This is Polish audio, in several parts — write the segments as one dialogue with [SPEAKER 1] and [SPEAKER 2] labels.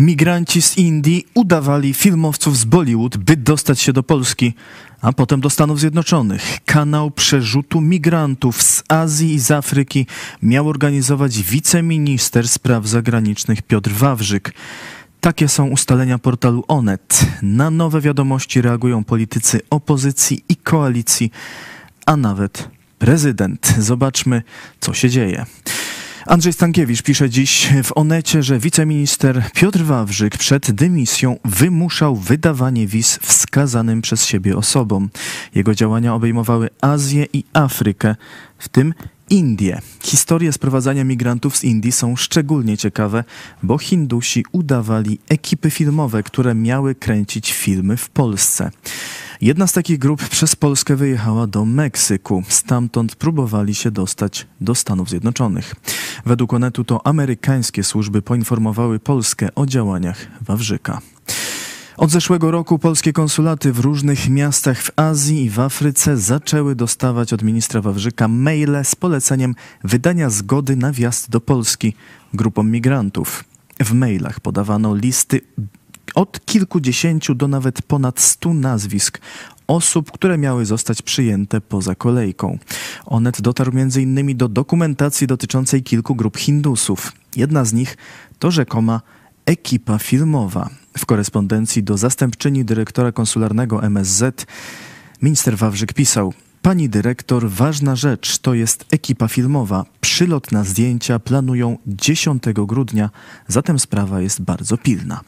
[SPEAKER 1] Migranci z Indii udawali filmowców z Bollywood, by dostać się do Polski, a potem do Stanów Zjednoczonych. Kanał przerzutu migrantów z Azji i z Afryki miał organizować wiceminister spraw zagranicznych Piotr Wawrzyk. Takie są ustalenia portalu Onet. Na nowe wiadomości reagują politycy opozycji i koalicji, a nawet prezydent. Zobaczmy, co się dzieje. Andrzej Stankiewicz pisze dziś w Onecie, że wiceminister Piotr Wawrzyk przed dymisją wymuszał wydawanie wiz wskazanym przez siebie osobom. Jego działania obejmowały Azję i Afrykę, w tym Indie. Historie sprowadzania migrantów z Indii są szczególnie ciekawe, bo Hindusi udawali ekipy filmowe, które miały kręcić filmy w Polsce. Jedna z takich grup przez Polskę wyjechała do Meksyku. Stamtąd próbowali się dostać do Stanów Zjednoczonych. Według Onetu to amerykańskie służby poinformowały Polskę o działaniach Wawrzyka. Od zeszłego roku polskie konsulaty w różnych miastach w Azji i w Afryce zaczęły dostawać od ministra Wawrzyka maile z poleceniem wydania zgody na wjazd do Polski grupom migrantów. W mailach podawano listy od kilkudziesięciu do nawet ponad stu nazwisk osób, które miały zostać przyjęte poza kolejką. Onet dotarł m.in. do dokumentacji dotyczącej kilku grup Hindusów. Jedna z nich to rzekoma ekipa filmowa. W korespondencji do zastępczyni dyrektora konsularnego MSZ minister Wawrzyk pisał: Pani dyrektor, ważna rzecz to jest ekipa filmowa. Przylot na zdjęcia planują 10 grudnia, zatem sprawa jest bardzo pilna.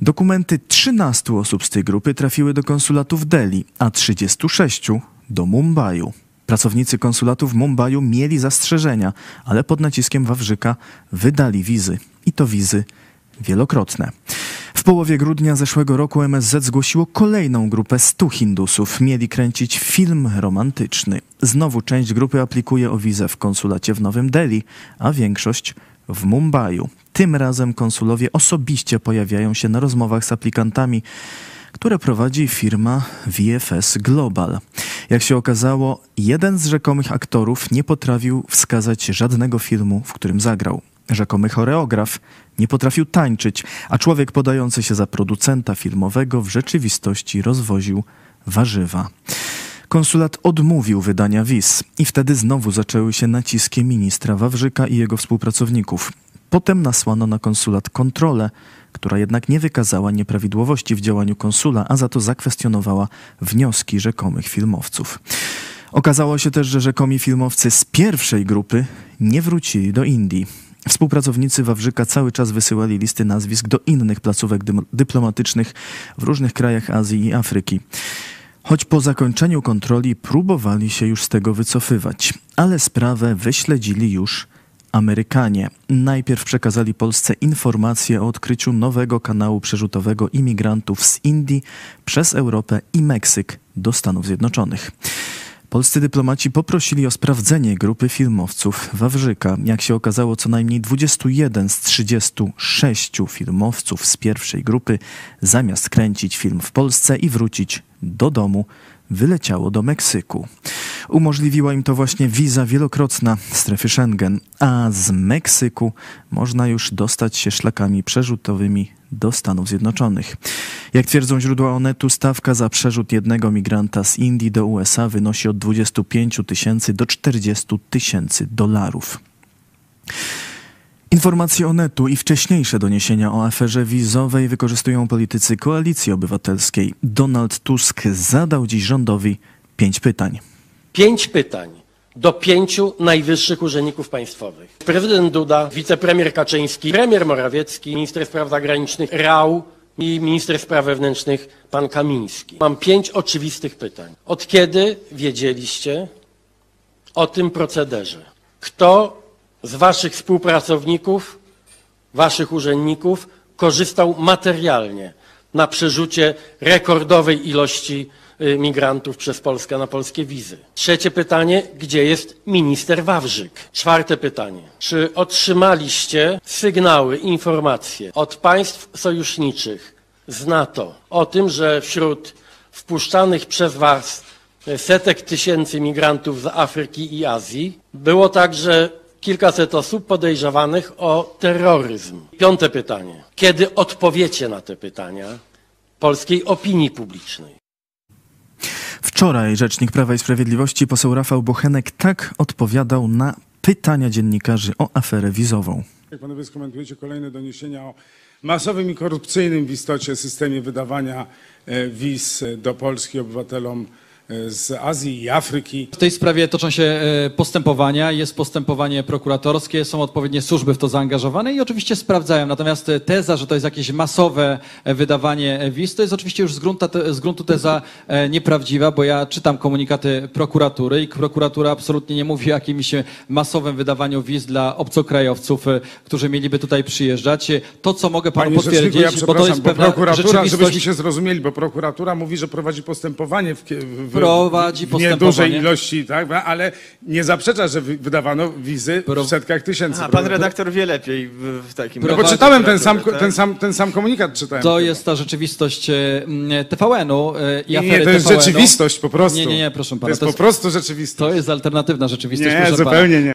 [SPEAKER 1] Dokumenty 13 osób z tej grupy trafiły do konsulatu w Delhi, a 36 do Mumbai. Pracownicy konsulatu w Mumbai mieli zastrzeżenia, ale pod naciskiem Wawrzyka wydali wizy. I to wizy wielokrotne. W połowie grudnia zeszłego roku MSZ zgłosiło kolejną grupę 100 Hindusów. Mieli kręcić film romantyczny. Znowu część grupy aplikuje o wizę w konsulacie w Nowym Delhi, a większość w Mumbai. Tym razem konsulowie osobiście pojawiają się na rozmowach z aplikantami, które prowadzi firma VFS Global. Jak się okazało, jeden z rzekomych aktorów nie potrafił wskazać żadnego filmu, w którym zagrał. Rzekomy choreograf nie potrafił tańczyć, a człowiek podający się za producenta filmowego w rzeczywistości rozwoził warzywa. Konsulat odmówił wydania wiz i wtedy znowu zaczęły się naciski ministra Wawrzyka i jego współpracowników. Potem nasłano na konsulat kontrolę, która jednak nie wykazała nieprawidłowości w działaniu konsula, a za to zakwestionowała wnioski rzekomych filmowców. Okazało się też, że rzekomi filmowcy z pierwszej grupy nie wrócili do Indii. Współpracownicy Wawrzyka cały czas wysyłali listy nazwisk do innych placówek dyplomatycznych w różnych krajach Azji i Afryki. Choć po zakończeniu kontroli próbowali się już z tego wycofywać, ale sprawę wyśledzili już Amerykanie. Najpierw przekazali Polsce informacje o odkryciu nowego kanału przerzutowego imigrantów z Indii przez Europę i Meksyk do Stanów Zjednoczonych. Polscy dyplomaci poprosili o sprawdzenie grupy filmowców Wawrzyka. Jak się okazało, co najmniej 21 z 36 filmowców z pierwszej grupy, zamiast kręcić film w Polsce i wrócić do domu, wyleciało do Meksyku. Umożliwiła im to właśnie wiza wielokrotna strefy Schengen, a z Meksyku można już dostać się szlakami przerzutowymi do Stanów Zjednoczonych. Jak twierdzą źródła Onetu, stawka za przerzut jednego migranta z Indii do USA wynosi od 25 tysięcy do 40 tysięcy dolarów. Informacje Onetu i wcześniejsze doniesienia o aferze wizowej wykorzystują politycy Koalicji Obywatelskiej. Donald Tusk zadał dziś rządowi pięć pytań.
[SPEAKER 2] Pięć pytań do pięciu najwyższych urzędników państwowych. Prezydent Duda, wicepremier Kaczyński, premier Morawiecki, minister spraw zagranicznych Rał i minister spraw wewnętrznych pan Kamiński. Mam pięć oczywistych pytań. Od kiedy wiedzieliście o tym procederze? Kto z waszych współpracowników, waszych urzędników korzystał materialnie na przerzucie rekordowej ilości y, migrantów przez Polskę na polskie wizy. Trzecie pytanie, gdzie jest minister Wawrzyk? Czwarte pytanie, czy otrzymaliście sygnały, informacje od państw sojuszniczych z NATO o tym, że wśród wpuszczanych przez was setek tysięcy migrantów z Afryki i Azji było także kilkaset osób podejrzewanych o terroryzm. Piąte pytanie. Kiedy odpowiecie na te pytania polskiej opinii publicznej?
[SPEAKER 1] Wczoraj rzecznik Prawa i Sprawiedliwości poseł Rafał Bochenek tak odpowiadał na pytania dziennikarzy o aferę wizową.
[SPEAKER 3] Jak panowie skomentujecie kolejne doniesienia o masowym i korupcyjnym w istocie systemie wydawania e, wiz do Polski obywatelom z Azji i Afryki.
[SPEAKER 4] W tej sprawie toczą się e, postępowania, jest postępowanie prokuratorskie, są odpowiednie służby w to zaangażowane i oczywiście sprawdzają. Natomiast e, teza, że to jest jakieś masowe e, wydawanie e, wiz, to jest oczywiście już z, grunta, z gruntu teza e, nieprawdziwa, bo ja czytam komunikaty prokuratury i prokuratura absolutnie nie mówi o jakimś e, masowym wydawaniu wiz dla obcokrajowców, e, którzy mieliby tutaj przyjeżdżać. E, To, co mogę panu
[SPEAKER 3] Panie
[SPEAKER 4] potwierdzić,
[SPEAKER 3] ja
[SPEAKER 4] bo to jest
[SPEAKER 3] bo
[SPEAKER 4] pewna
[SPEAKER 3] prokuratura, żebyśmy
[SPEAKER 4] rzeczywistość.
[SPEAKER 3] się zrozumieli, bo prokuratura mówi, że prowadzi postępowanie w, w,
[SPEAKER 4] Prowadzi
[SPEAKER 3] w
[SPEAKER 4] postępowanie.
[SPEAKER 3] niedużej ilości, tak, ale nie zaprzecza, że wy- wydawano wizy
[SPEAKER 4] Pro-
[SPEAKER 3] w setkach tysięcy.
[SPEAKER 5] A pan redaktor wie lepiej w, w takim
[SPEAKER 3] No bo czytałem ten sam,
[SPEAKER 5] prokuraturę,
[SPEAKER 3] ten,
[SPEAKER 5] tak?
[SPEAKER 3] sam, ten sam komunikat, czytałem.
[SPEAKER 4] To jest ta rzeczywistość e, mm, TVN-u e, i
[SPEAKER 3] Nie, nie, to jest rzeczywistość po prostu.
[SPEAKER 4] Nie, nie, nie, proszę pana.
[SPEAKER 3] To jest
[SPEAKER 4] to
[SPEAKER 3] po
[SPEAKER 4] jest,
[SPEAKER 3] prostu rzeczywistość.
[SPEAKER 4] to jest alternatywna rzeczywistość,
[SPEAKER 3] nie,
[SPEAKER 4] proszę pana.
[SPEAKER 3] zupełnie nie.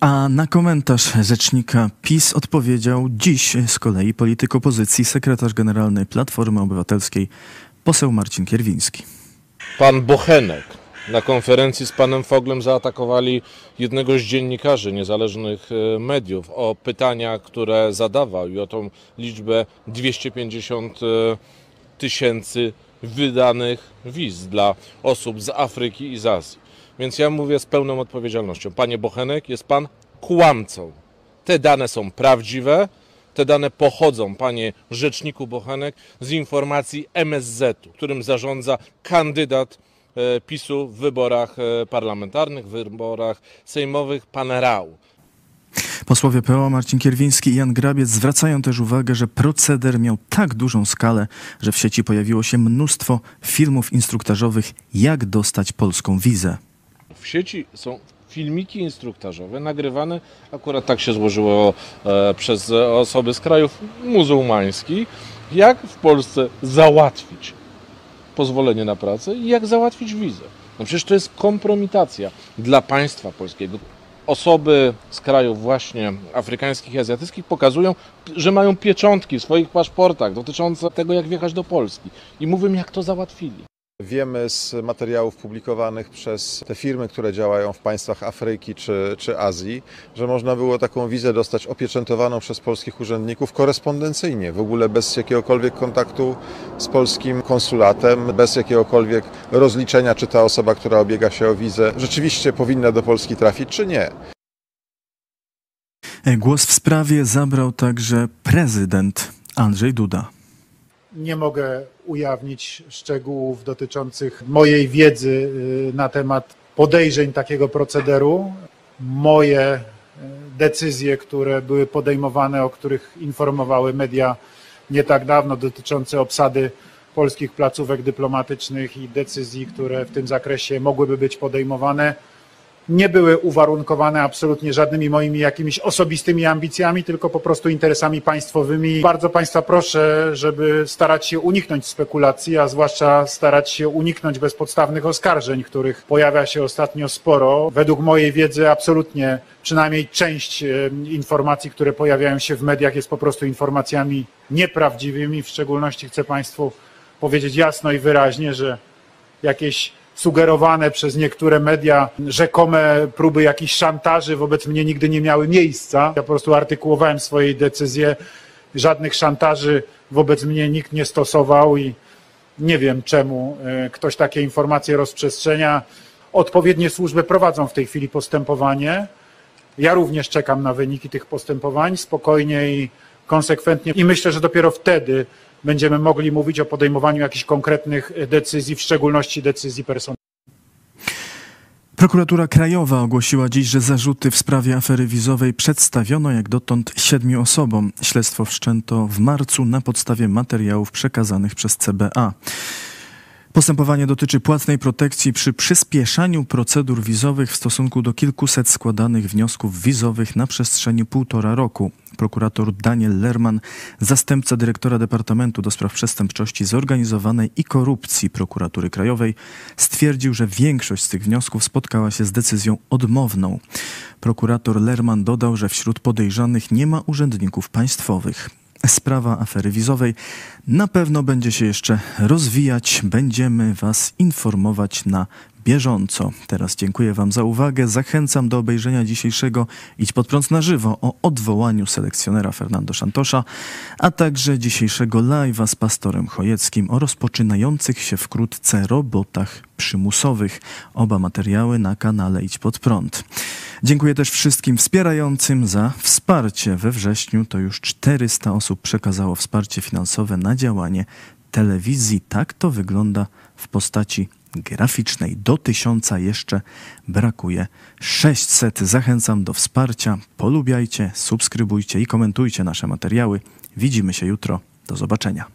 [SPEAKER 1] A na komentarz rzecznika PiS odpowiedział dziś z kolei polityk opozycji, sekretarz generalny Platformy Obywatelskiej, poseł Marcin Kierwiński.
[SPEAKER 6] Pan Bochenek na konferencji z panem Foglem zaatakowali jednego z dziennikarzy niezależnych e, mediów o pytania, które zadawał i o tą liczbę 250 e, tysięcy wydanych wiz dla osób z Afryki i z Azji. Więc ja mówię z pełną odpowiedzialnością. Panie Bochenek, jest pan kłamcą. Te dane są prawdziwe. Te dane pochodzą, panie rzeczniku Bochenek, z informacji MSZ-u, którym zarządza kandydat e, PiSu w wyborach e, parlamentarnych, w wyborach sejmowych, pan Rał.
[SPEAKER 1] Posłowie PO Marcin Kierwiński i Jan Grabiec zwracają też uwagę, że proceder miał tak dużą skalę, że w sieci pojawiło się mnóstwo filmów instruktażowych, jak dostać polską wizę.
[SPEAKER 6] W sieci są filmiki instruktażowe nagrywane, akurat tak się złożyło e, przez osoby z krajów muzułmańskich, jak w Polsce załatwić pozwolenie na pracę i jak załatwić wizę. No przecież to jest kompromitacja dla państwa polskiego. Osoby z krajów właśnie afrykańskich i azjatyckich pokazują, że mają pieczątki w swoich paszportach dotyczące tego, jak wjechać do Polski. I mówią, jak to załatwili.
[SPEAKER 7] Wiemy z materiałów publikowanych przez te firmy, które działają w państwach Afryki czy, czy Azji, że można było taką wizę dostać opieczętowaną przez polskich urzędników korespondencyjnie, w ogóle bez jakiegokolwiek kontaktu z polskim konsulatem, bez jakiegokolwiek rozliczenia, czy ta osoba, która obiega się o wizę, rzeczywiście powinna do Polski trafić, czy nie.
[SPEAKER 1] Głos w sprawie zabrał także prezydent Andrzej Duda.
[SPEAKER 8] Nie mogę ujawnić szczegółów dotyczących mojej wiedzy y, na temat podejrzeń takiego procederu. Moje y, decyzje, które były podejmowane, o których informowały media nie tak dawno, dotyczące obsady polskich placówek dyplomatycznych i decyzji, które w tym zakresie mogłyby być podejmowane, nie były uwarunkowane absolutnie żadnymi moimi jakimiś osobistymi ambicjami, tylko po prostu interesami państwowymi. Bardzo Państwa proszę, żeby starać się uniknąć spekulacji, a zwłaszcza starać się uniknąć bezpodstawnych oskarżeń, których pojawia się ostatnio sporo. Według mojej wiedzy absolutnie przynajmniej część informacji, które pojawiają się w mediach jest po prostu informacjami nieprawdziwymi. W szczególności chcę Państwu powiedzieć jasno i wyraźnie, że jakieś sugerowane przez niektóre media rzekome próby jakichś szantaży wobec mnie nigdy nie miały miejsca. Ja po prostu artykułowałem swoje decyzje. Żadnych szantaży wobec mnie nikt nie stosował i nie wiem czemu e, ktoś takie informacje rozprzestrzenia. Odpowiednie służby prowadzą w tej chwili postępowanie. Ja również czekam na wyniki tych postępowań spokojnie i konsekwentnie i myślę, że dopiero wtedy będziemy mogli mówić o podejmowaniu jakichś konkretnych decyzji, w szczególności decyzji personalnych.
[SPEAKER 1] Prokuratura Krajowa ogłosiła dziś, że zarzuty w sprawie afery wizowej przedstawiono jak dotąd siedmiu osobom. Śledztwo wszczęto w marcu na podstawie materiałów przekazanych przez CBA. Postępowanie dotyczy płatnej protekcji przy przyspieszaniu procedur wizowych w stosunku do kilkuset składanych wniosków wizowych na przestrzeni półtora roku. Prokurator Daniel Lerman, zastępca dyrektora Departamentu do Spraw Przestępczości Zorganizowanej i Korupcji Prokuratury Krajowej, stwierdził, że większość z tych wniosków spotkała się z decyzją odmowną. Prokurator Lerman dodał, że wśród podejrzanych nie ma urzędników państwowych. Sprawa afery wizowej na pewno będzie się jeszcze rozwijać. Będziemy Was informować na bieżąco. Teraz dziękuję Wam za uwagę. Zachęcam do obejrzenia dzisiejszego Idź pod prąd na żywo o odwołaniu selekcjonera Fernando Santosza, a także dzisiejszego live'a z pastorem Chojeckim o rozpoczynających się wkrótce robotach przymusowych. Oba materiały na kanale Idź pod prąd. Dziękuję też wszystkim wspierającym za wsparcie. We wrześniu to już 400 osób przekazało wsparcie finansowe na działanie telewizji. Tak to wygląda w postaci graficznej. Do tysiąca jeszcze brakuje 600. Zachęcam do wsparcia. Polubiajcie, subskrybujcie i komentujcie nasze materiały. Widzimy się jutro. Do zobaczenia.